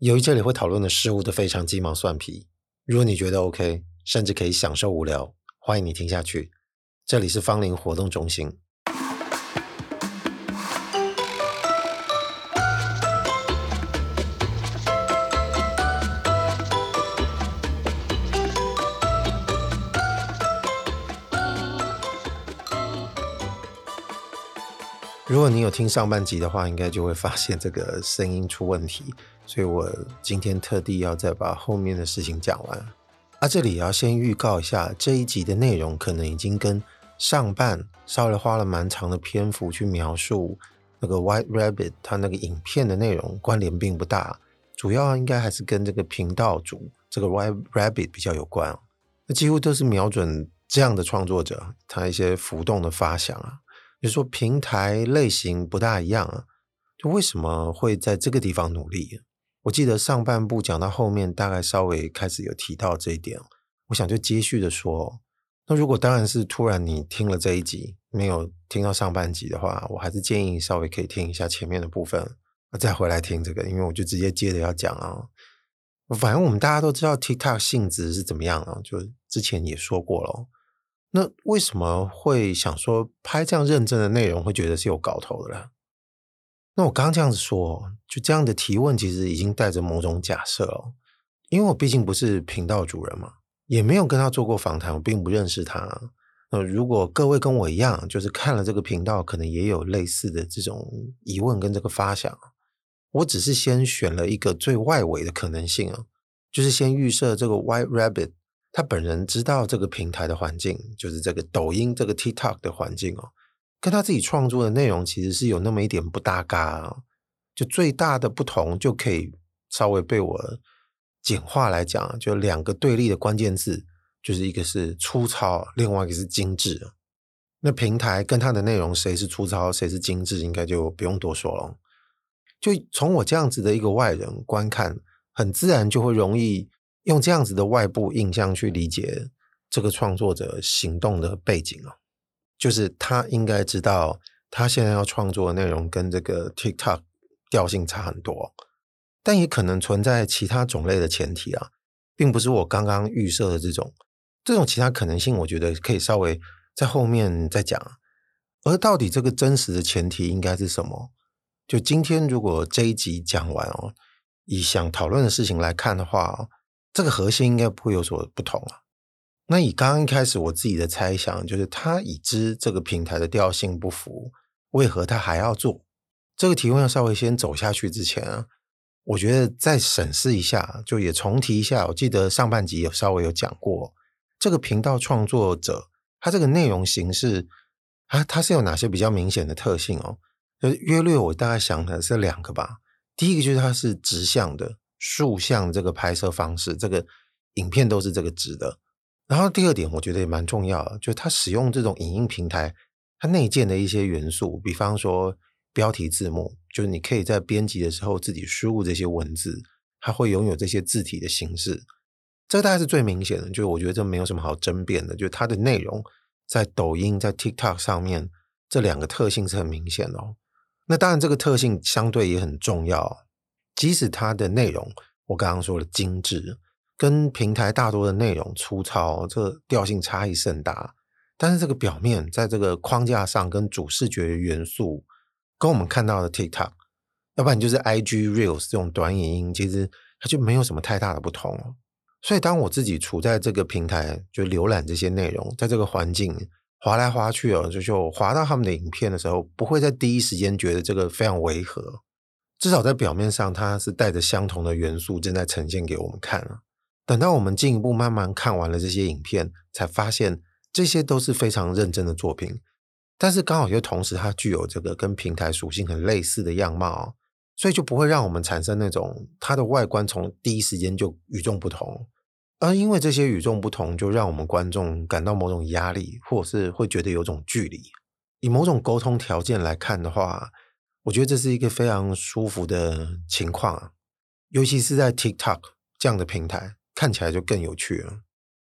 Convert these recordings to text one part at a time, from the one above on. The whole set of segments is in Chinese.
由于这里会讨论的事物都非常鸡毛蒜皮，如果你觉得 OK，甚至可以享受无聊，欢迎你听下去。这里是芳林活动中心。如果你有听上半集的话，应该就会发现这个声音出问题，所以我今天特地要再把后面的事情讲完。啊，这里要先预告一下，这一集的内容可能已经跟上半稍微花了蛮长的篇幅去描述那个 White Rabbit 它那个影片的内容关联并不大，主要应该还是跟这个频道主这个 White Rabbit 比较有关。那几乎都是瞄准这样的创作者，他一些浮动的发想啊。比如说平台类型不大一样啊，就为什么会在这个地方努力？我记得上半部讲到后面，大概稍微开始有提到这一点。我想就接续的说，那如果当然是突然你听了这一集，没有听到上半集的话，我还是建议稍微可以听一下前面的部分，再回来听这个，因为我就直接接着要讲啊。反正我们大家都知道 TikTok 性质是怎么样啊，就之前也说过了。那为什么会想说拍这样认真的内容会觉得是有搞头的呢？那我刚刚这样子说，就这样的提问其实已经带着某种假设哦，因为我毕竟不是频道主人嘛，也没有跟他做过访谈，我并不认识他。那如果各位跟我一样，就是看了这个频道，可能也有类似的这种疑问跟这个发想，我只是先选了一个最外围的可能性啊，就是先预设这个 White Rabbit。他本人知道这个平台的环境，就是这个抖音这个 TikTok 的环境哦，跟他自己创作的内容其实是有那么一点不搭嘎。就最大的不同就可以稍微被我简化来讲，就两个对立的关键字，就是一个是粗糙，另外一个是精致。那平台跟他的内容谁是粗糙，谁是精致，应该就不用多说了。就从我这样子的一个外人观看，很自然就会容易。用这样子的外部印象去理解这个创作者行动的背景啊，就是他应该知道他现在要创作的内容跟这个 TikTok 调性差很多，但也可能存在其他种类的前提啊，并不是我刚刚预设的这种，这种其他可能性，我觉得可以稍微在后面再讲。而到底这个真实的前提应该是什么？就今天如果这一集讲完哦，以想讨论的事情来看的话。这个核心应该不会有所不同啊。那以刚刚一开始我自己的猜想，就是他已知这个平台的调性不符，为何他还要做？这个提问要稍微先走下去之前啊，我觉得再审视一下，就也重提一下。我记得上半集有稍微有讲过，这个频道创作者他这个内容形式啊，他是有哪些比较明显的特性哦？就约略我大概想的是两个吧。第一个就是它是直向的。竖向这个拍摄方式，这个影片都是这个直的。然后第二点，我觉得也蛮重要的，就是它使用这种影音平台，它内建的一些元素，比方说标题字幕，就是你可以在编辑的时候自己输入这些文字，它会拥有这些字体的形式。这个大概是最明显的，就是我觉得这没有什么好争辩的，就是它的内容在抖音、在 TikTok 上面这两个特性是很明显的。那当然，这个特性相对也很重要。即使它的内容，我刚刚说了精致，跟平台大多的内容粗糙，这调性差异甚大。但是这个表面在这个框架上跟主视觉元素，跟我们看到的 TikTok，要不然就是 IG Reels 这种短影音，其实它就没有什么太大的不同。所以当我自己处在这个平台，就浏览这些内容，在这个环境滑来滑去哦，就就滑到他们的影片的时候，不会在第一时间觉得这个非常违和。至少在表面上，它是带着相同的元素正在呈现给我们看了。等到我们进一步慢慢看完了这些影片，才发现这些都是非常认真的作品。但是刚好又同时它具有这个跟平台属性很类似的样貌，所以就不会让我们产生那种它的外观从第一时间就与众不同。而因为这些与众不同，就让我们观众感到某种压力，或者是会觉得有种距离。以某种沟通条件来看的话。我觉得这是一个非常舒服的情况啊，尤其是在 TikTok 这样的平台，看起来就更有趣了。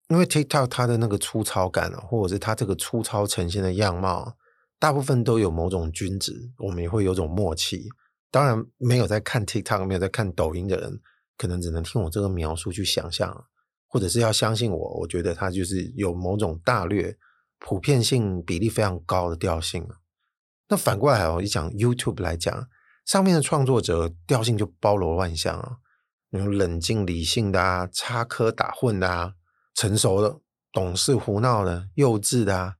因为 TikTok 它的那个粗糙感，或者是它这个粗糙呈现的样貌，大部分都有某种均值，我们也会有种默契。当然，没有在看 TikTok、没有在看抖音的人，可能只能听我这个描述去想象，或者是要相信我。我觉得它就是有某种大略、普遍性比例非常高的调性。那反过来哦，一讲 YouTube 来讲，上面的创作者调性就包罗万象啊，有冷静理性的啊，插科打诨的啊，成熟的、懂事胡闹的、幼稚的啊，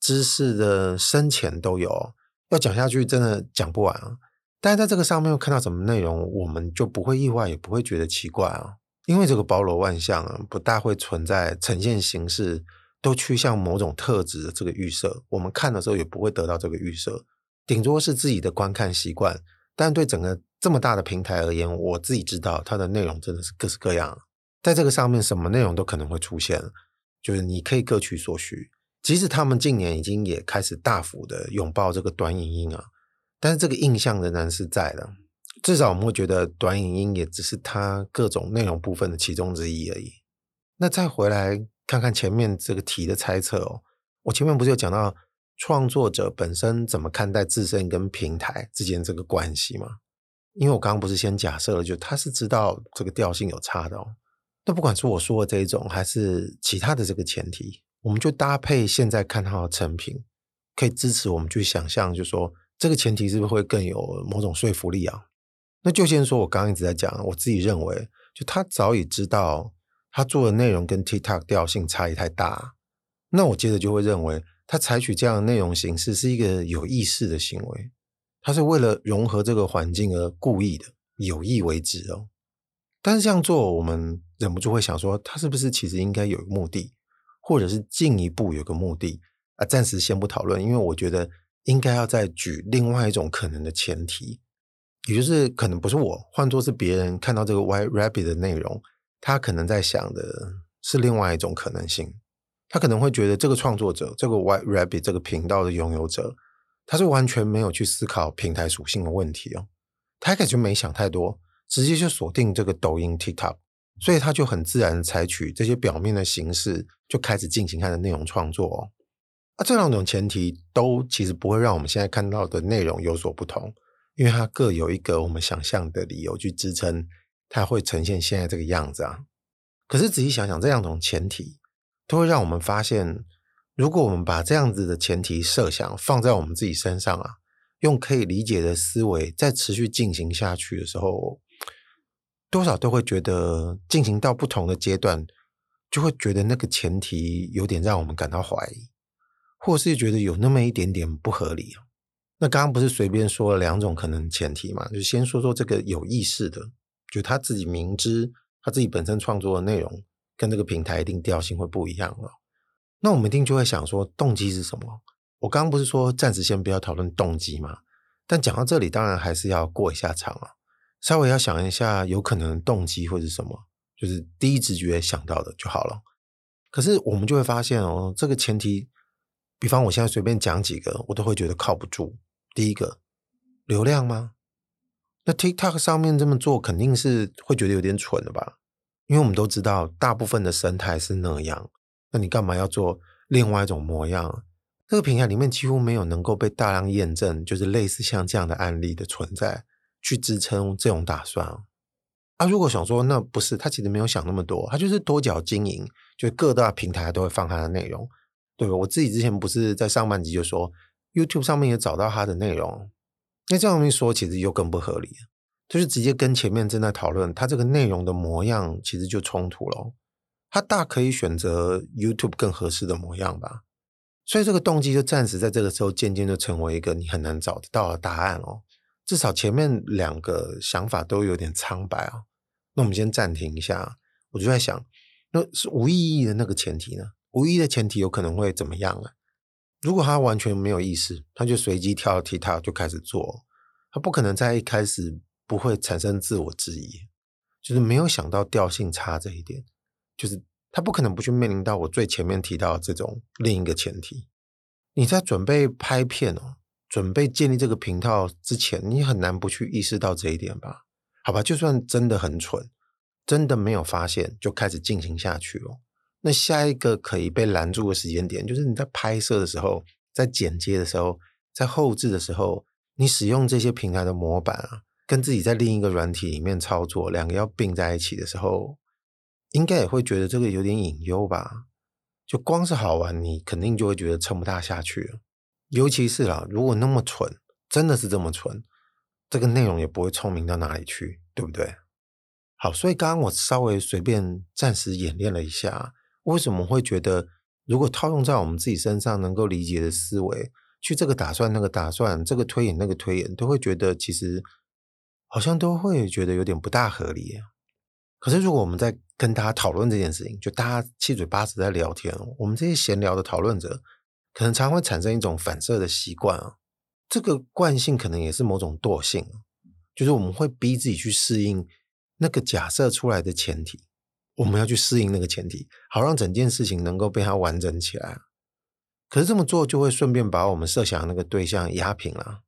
知识的深浅都有。要讲下去真的讲不完啊。但是在这个上面又看到什么内容，我们就不会意外，也不会觉得奇怪啊，因为这个包罗万象啊，不大会存在呈现形式都趋向某种特质的这个预设。我们看的时候也不会得到这个预设，顶多是自己的观看习惯。但对整个这么大的平台而言，我自己知道它的内容真的是各式各样，在这个上面什么内容都可能会出现，就是你可以各取所需。即使他们近年已经也开始大幅的拥抱这个短影音啊。但是这个印象仍然是在的，至少我们会觉得短影音也只是它各种内容部分的其中之一而已。那再回来看看前面这个题的猜测哦，我前面不是有讲到创作者本身怎么看待自身跟平台之间这个关系吗？因为我刚刚不是先假设了，就他是知道这个调性有差的哦。那不管是我说的这一种，还是其他的这个前提，我们就搭配现在看到的成品，可以支持我们去想象，就说。这个前提是不是会更有某种说服力啊？那就先说，我刚刚一直在讲，我自己认为，就他早已知道他做的内容跟 TikTok 调性差异太大，那我接着就会认为，他采取这样的内容形式是一个有意识的行为，他是为了融合这个环境而故意的，有意为之哦。但是这样做，我们忍不住会想说，他是不是其实应该有个目的，或者是进一步有个目的啊？暂时先不讨论，因为我觉得。应该要再举另外一种可能的前提，也就是可能不是我，换作是别人看到这个 White Rabbit 的内容，他可能在想的是另外一种可能性。他可能会觉得这个创作者，这个 White Rabbit 这个频道的拥有者，他是完全没有去思考平台属性的问题哦，他一开始就没想太多，直接就锁定这个抖音 TikTok，所以他就很自然采取这些表面的形式，就开始进行他的内容创作哦。啊、这两种前提都其实不会让我们现在看到的内容有所不同，因为它各有一个我们想象的理由去支撑它会呈现现在这个样子啊。可是仔细想想，这两种前提都会让我们发现，如果我们把这样子的前提设想放在我们自己身上啊，用可以理解的思维再持续进行下去的时候，多少都会觉得进行到不同的阶段，就会觉得那个前提有点让我们感到怀疑。或是觉得有那么一点点不合理。那刚刚不是随便说了两种可能前提嘛？就先说说这个有意识的，就他自己明知他自己本身创作的内容跟这个平台一定调性会不一样了。那我们一定就会想说，动机是什么？我刚刚不是说暂时先不要讨论动机吗？但讲到这里，当然还是要过一下场啊，稍微要想一下有可能动机会是什么，就是第一直觉想到的就好了。可是我们就会发现哦，这个前提。比方，我现在随便讲几个，我都会觉得靠不住。第一个，流量吗？那 TikTok 上面这么做，肯定是会觉得有点蠢的吧？因为我们都知道，大部分的生态是那样。那你干嘛要做另外一种模样？这个平台里面几乎没有能够被大量验证，就是类似像这样的案例的存在，去支撑这种打算啊。如果想说那不是，他其实没有想那么多，他就是多角经营，就各大平台都会放他的内容。对，我自己之前不是在上半集就说，YouTube 上面也找到他的内容，那这样一说，其实又更不合理，就是直接跟前面正在讨论他这个内容的模样，其实就冲突了。他大可以选择 YouTube 更合适的模样吧，所以这个动机就暂时在这个时候渐渐就成为一个你很难找得到的答案哦。至少前面两个想法都有点苍白啊。那我们先暂停一下，我就在想，那是无意义的那个前提呢？无意义的前提有可能会怎么样啊？如果他完全没有意识，他就随机跳 TikTok 就开始做，他不可能在一开始不会产生自我质疑，就是没有想到调性差这一点，就是他不可能不去面临到我最前面提到的这种另一个前提。你在准备拍片哦，准备建立这个频道之前，你很难不去意识到这一点吧？好吧，就算真的很蠢，真的没有发现，就开始进行下去了。那下一个可以被拦住的时间点，就是你在拍摄的时候，在剪接的时候，在后置的时候，你使用这些平台的模板啊，跟自己在另一个软体里面操作，两个要并在一起的时候，应该也会觉得这个有点隐忧吧？就光是好玩，你肯定就会觉得撑不大下去了。尤其是啦，如果那么蠢，真的是这么蠢，这个内容也不会聪明到哪里去，对不对？好，所以刚刚我稍微随便暂时演练了一下，为什么会觉得如果套用在我们自己身上能够理解的思维，去这个打算那个打算，这个推演那个推演，都会觉得其实好像都会觉得有点不大合理。可是如果我们在跟大家讨论这件事情，就大家七嘴八舌在聊天，我们这些闲聊的讨论者，可能常会产生一种反射的习惯啊。这个惯性可能也是某种惰性，就是我们会逼自己去适应那个假设出来的前提，我们要去适应那个前提，好让整件事情能够被它完整起来。可是这么做就会顺便把我们设想的那个对象压平了。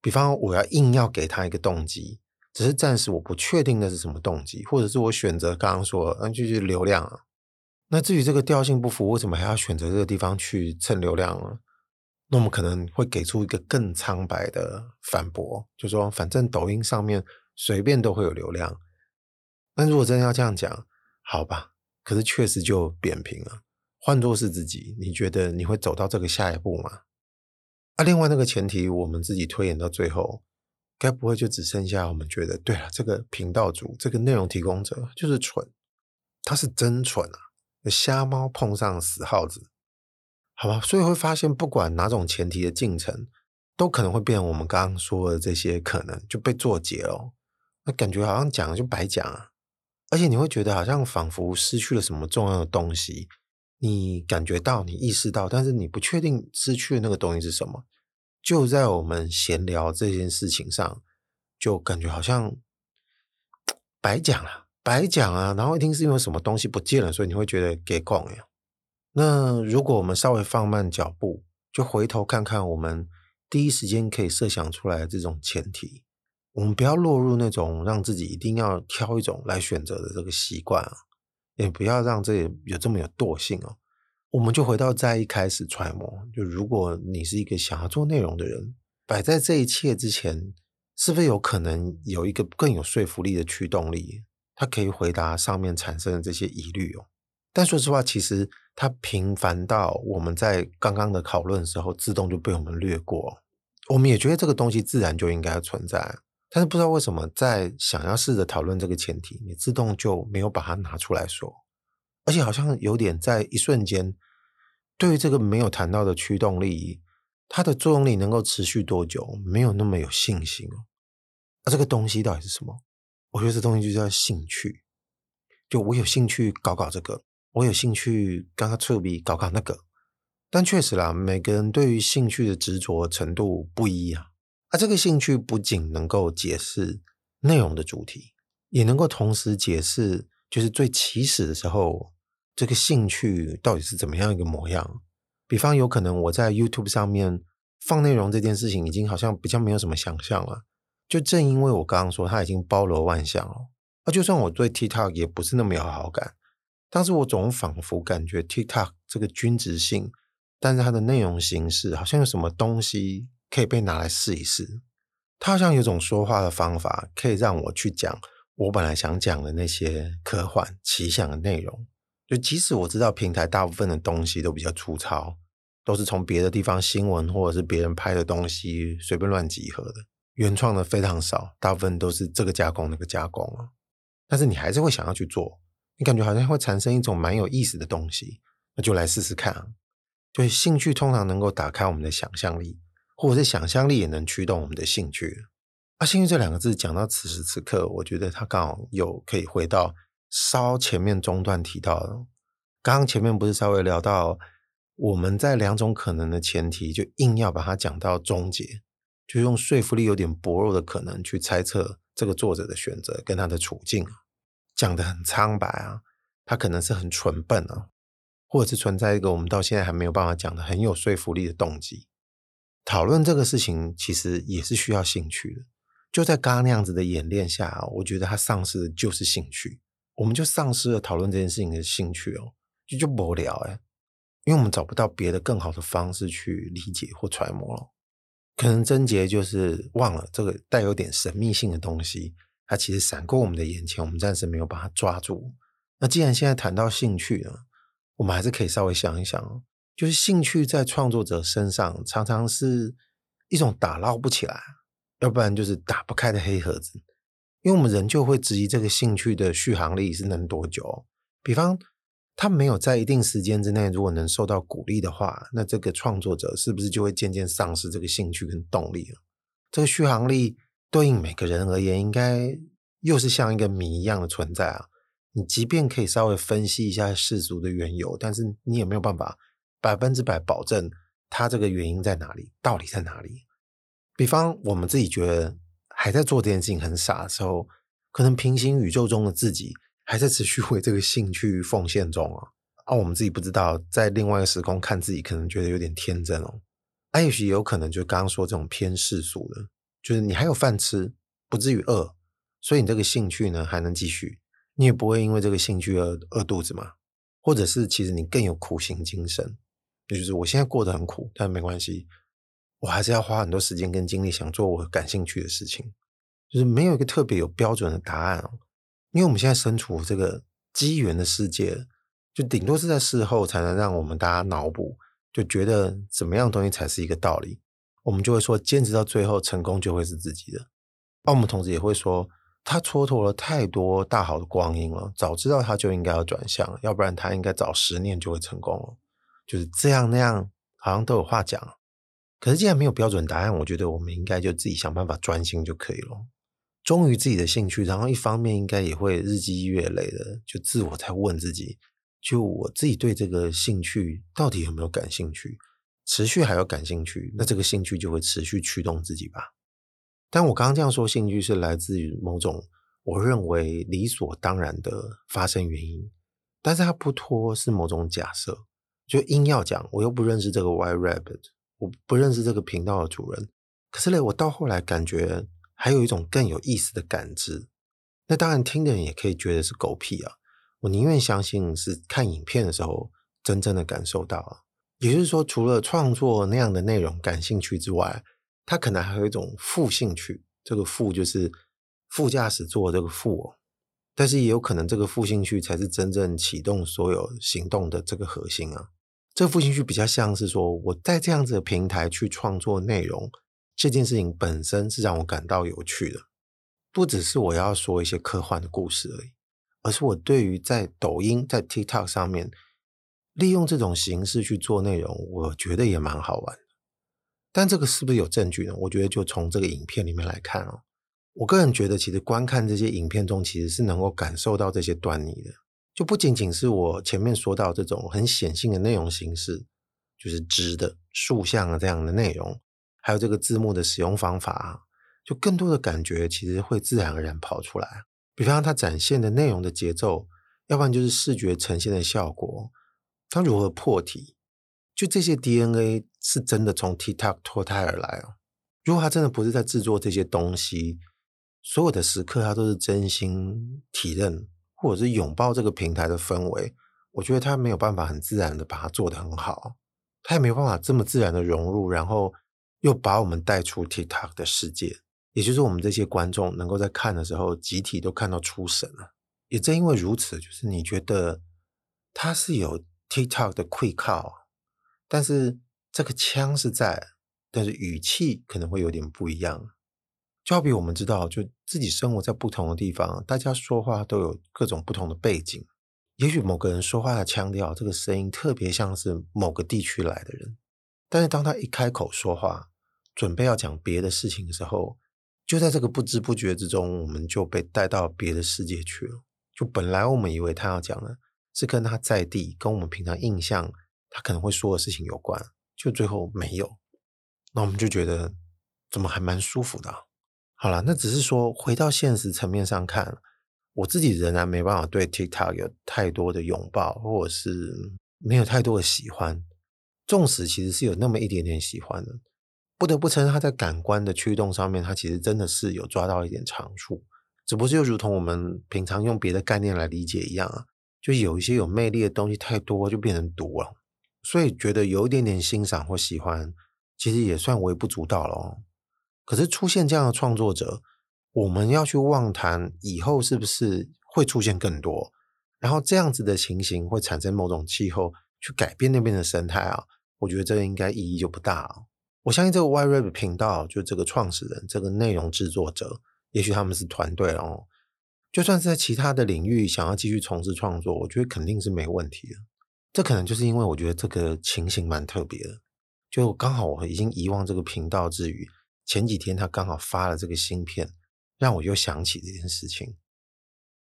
比方我要硬要给他一个动机。只是暂时我不确定那是什么动机，或者是我选择刚刚说，嗯，就是流量啊。那至于这个调性不符，为什么还要选择这个地方去蹭流量呢？那我们可能会给出一个更苍白的反驳，就说反正抖音上面随便都会有流量。那如果真的要这样讲，好吧，可是确实就扁平了。换作是自己，你觉得你会走到这个下一步吗？啊，另外那个前提，我们自己推演到最后。该不会就只剩下我们觉得，对了，这个频道主，这个内容提供者就是蠢，他是真蠢啊！瞎猫碰上死耗子，好吧？所以会发现，不管哪种前提的进程，都可能会变成我们刚刚说的这些可能就被作结了。那感觉好像讲了就白讲啊，而且你会觉得好像仿佛失去了什么重要的东西，你感觉到，你意识到，但是你不确定失去的那个东西是什么。就在我们闲聊这件事情上，就感觉好像白讲了，白讲啊！然后一听是因为什么东西不见了，所以你会觉得给讲呀。那如果我们稍微放慢脚步，就回头看看我们第一时间可以设想出来这种前提，我们不要落入那种让自己一定要挑一种来选择的这个习惯啊，也不要让这有这么有惰性哦。我们就回到在一开始揣摩，就如果你是一个想要做内容的人，摆在这一切之前，是不是有可能有一个更有说服力的驱动力，它可以回答上面产生的这些疑虑哦？但说实话，其实它频繁到我们在刚刚的讨论的时候，自动就被我们略过。我们也觉得这个东西自然就应该存在，但是不知道为什么，在想要试着讨论这个前提，你自动就没有把它拿出来说。而且好像有点在一瞬间，对于这个没有谈到的驱动力，它的作用力能够持续多久，没有那么有信心哦。那这个东西到底是什么？我觉得这东西就叫兴趣。就我有兴趣搞搞这个，我有兴趣刚刚触笔搞搞那个。但确实啦，每个人对于兴趣的执着程度不一啊。啊，这个兴趣不仅能够解释内容的主题，也能够同时解释，就是最起始的时候。这个兴趣到底是怎么样一个模样？比方有可能我在 YouTube 上面放内容这件事情，已经好像比较没有什么想象了。就正因为我刚刚说它已经包罗万象了，那就算我对 TikTok 也不是那么有好感，但是我总仿佛感觉 TikTok 这个均质性，但是它的内容形式好像有什么东西可以被拿来试一试。它好像有种说话的方法，可以让我去讲我本来想讲的那些科幻奇想的内容。就即使我知道平台大部分的东西都比较粗糙，都是从别的地方新闻或者是别人拍的东西随便乱集合的，原创的非常少，大部分都是这个加工那个加工啊。但是你还是会想要去做，你感觉好像会产生一种蛮有意思的东西，那就来试试看啊。就是兴趣通常能够打开我们的想象力，或者是想象力也能驱动我们的兴趣。啊，兴趣这两个字讲到此时此刻，我觉得它刚好又可以回到。稍前面中段提到的，刚刚前面不是稍微聊到，我们在两种可能的前提，就硬要把它讲到终结，就用说服力有点薄弱的可能去猜测这个作者的选择跟他的处境，讲得很苍白啊，他可能是很蠢笨啊，或者是存在一个我们到现在还没有办法讲的很有说服力的动机。讨论这个事情其实也是需要兴趣的，就在刚刚那样子的演练下，我觉得他丧失的就是兴趣。我们就丧失了讨论这件事情的兴趣哦，就就无聊哎，因为我们找不到别的更好的方式去理解或揣摩了。可能症结就是忘了这个带有点神秘性的东西，它其实闪过我们的眼前，我们暂时没有把它抓住。那既然现在谈到兴趣呢，我们还是可以稍微想一想，就是兴趣在创作者身上常常是一种打捞不起来，要不然就是打不开的黑盒子，因为我们人就会质疑这个兴趣的续航力是能多久。比方，他没有在一定时间之内，如果能受到鼓励的话，那这个创作者是不是就会渐渐丧失这个兴趣跟动力了？这个续航力对应每个人而言，应该又是像一个谜一样的存在啊！你即便可以稍微分析一下世俗的缘由，但是你也没有办法百分之百保证他这个原因在哪里，到底在哪里？比方我们自己觉得还在做这件事情很傻的时候，可能平行宇宙中的自己。还在持续为这个兴趣奉献中啊！啊，我们自己不知道，在另外一个时空看自己，可能觉得有点天真哦。啊，也许有可能，就刚刚说这种偏世俗的，就是你还有饭吃，不至于饿，所以你这个兴趣呢还能继续，你也不会因为这个兴趣而饿肚子嘛。或者是其实你更有苦行精神，也就是我现在过得很苦，但没关系，我还是要花很多时间跟精力想做我感兴趣的事情，就是没有一个特别有标准的答案哦。因为我们现在身处这个机缘的世界，就顶多是在事后才能让我们大家脑补，就觉得怎么样东西才是一个道理，我们就会说坚持到最后，成功就会是自己的。那我们同时也会说，他蹉跎了太多大好的光阴了，早知道他就应该要转向，要不然他应该早十年就会成功了。就是这样那样，好像都有话讲。可是既然没有标准答案，我觉得我们应该就自己想办法专心就可以了。忠于自己的兴趣，然后一方面应该也会日积月累的，就自我在问自己，就我自己对这个兴趣到底有没有感兴趣？持续还有感兴趣，那这个兴趣就会持续驱动自己吧。但我刚刚这样说，兴趣是来自于某种我认为理所当然的发生原因，但是它不脱是某种假设。就硬要讲，我又不认识这个 White Rabbit，我不认识这个频道的主人，可是嘞，我到后来感觉。还有一种更有意思的感知，那当然听的人也可以觉得是狗屁啊！我宁愿相信是看影片的时候真正的感受到啊。也就是说，除了创作那样的内容感兴趣之外，他可能还有一种副兴趣，这个副就是副驾驶座这个副哦。但是也有可能这个副兴趣才是真正启动所有行动的这个核心啊。这个副兴趣比较像是说，我在这样子的平台去创作内容。这件事情本身是让我感到有趣的，不只是我要说一些科幻的故事而已，而是我对于在抖音、在 TikTok 上面利用这种形式去做内容，我觉得也蛮好玩的。但这个是不是有证据呢？我觉得就从这个影片里面来看哦，我个人觉得，其实观看这些影片中，其实是能够感受到这些端倪的，就不仅仅是我前面说到这种很显性的内容形式，就是直的竖向啊这样的内容。还有这个字幕的使用方法，就更多的感觉其实会自然而然跑出来。比方它展现的内容的节奏，要不然就是视觉呈现的效果，它如何破题，就这些 DNA 是真的从 TikTok 脱胎而来哦。如果他真的不是在制作这些东西，所有的时刻他都是真心体认或者是拥抱这个平台的氛围，我觉得他没有办法很自然的把它做得很好，他也没有办法这么自然的融入，然后。又把我们带出 TikTok 的世界，也就是我们这些观众能够在看的时候，集体都看到出神了。也正因为如此，就是你觉得他是有 TikTok 的气口，但是这个腔是在，但是语气可能会有点不一样。就好比我们知道，就自己生活在不同的地方，大家说话都有各种不同的背景。也许某个人说话的腔调，这个声音特别像是某个地区来的人，但是当他一开口说话，准备要讲别的事情的时候，就在这个不知不觉之中，我们就被带到别的世界去了。就本来我们以为他要讲的是跟他在地、跟我们平常印象他可能会说的事情有关，就最后没有。那我们就觉得怎么还蛮舒服的。好了，那只是说回到现实层面上看，我自己仍然没办法对 TikTok 有太多的拥抱，或者是没有太多的喜欢。纵使其实是有那么一点点喜欢的。不得不承认，他在感官的驱动上面，他其实真的是有抓到一点长处。只不过就如同我们平常用别的概念来理解一样啊，就有一些有魅力的东西太多，就变成毒了。所以觉得有一点点欣赏或喜欢，其实也算微不足道了哦。可是出现这样的创作者，我们要去妄谈以后是不是会出现更多，然后这样子的情形会产生某种气候去改变那边的生态啊？我觉得这个应该意义就不大了。我相信这个 YRAP 频道，就这个创始人、这个内容制作者，也许他们是团队哦。就算是在其他的领域想要继续从事创作，我觉得肯定是没问题的。这可能就是因为我觉得这个情形蛮特别的，就刚好我已经遗忘这个频道之余，前几天他刚好发了这个芯片，让我又想起这件事情。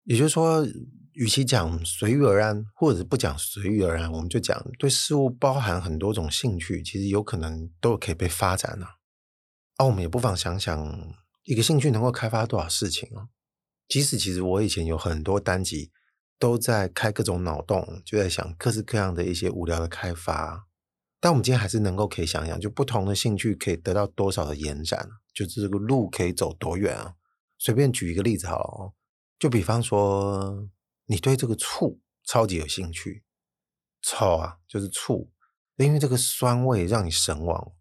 也就是说，与其讲随遇而安，或者是不讲随遇而安，我们就讲对事物包含很多种兴趣，其实有可能都可以被发展了。啊，我们也不妨想想，一个兴趣能够开发多少事情啊？即使其实我以前有很多单集都在开各种脑洞，就在想各式各样的一些无聊的开发，但我们今天还是能够可以想想，就不同的兴趣可以得到多少的延展，就是这个路可以走多远啊？随便举一个例子好了。就比方说，你对这个醋超级有兴趣，醋啊，就是醋，因为这个酸味让你神往，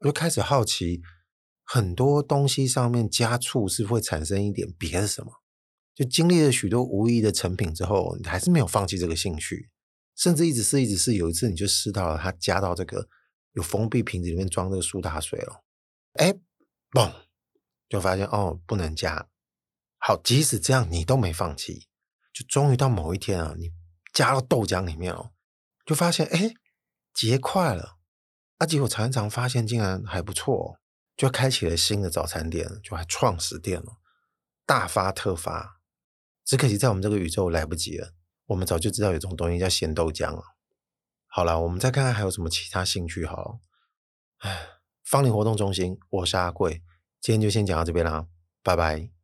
我就开始好奇，很多东西上面加醋是会产生一点别的什么？就经历了许多无意的成品之后，你还是没有放弃这个兴趣，甚至一直试，一直试。有一次你就试到了，它加到这个有封闭瓶子里面装这个苏打水了，哎，嘣，就发现哦，不能加。好，即使这样，你都没放弃，就终于到某一天啊，你加到豆浆里面哦，就发现哎，结块了。啊，结果常常发现竟然还不错哦，就开启了新的早餐店，就还创始店了，大发特发。只可惜在我们这个宇宙来不及了，我们早就知道有这种东西叫咸豆浆了。好了，我们再看看还有什么其他兴趣好了。哎，芳林活动中心，我是阿贵，今天就先讲到这边啦，拜拜。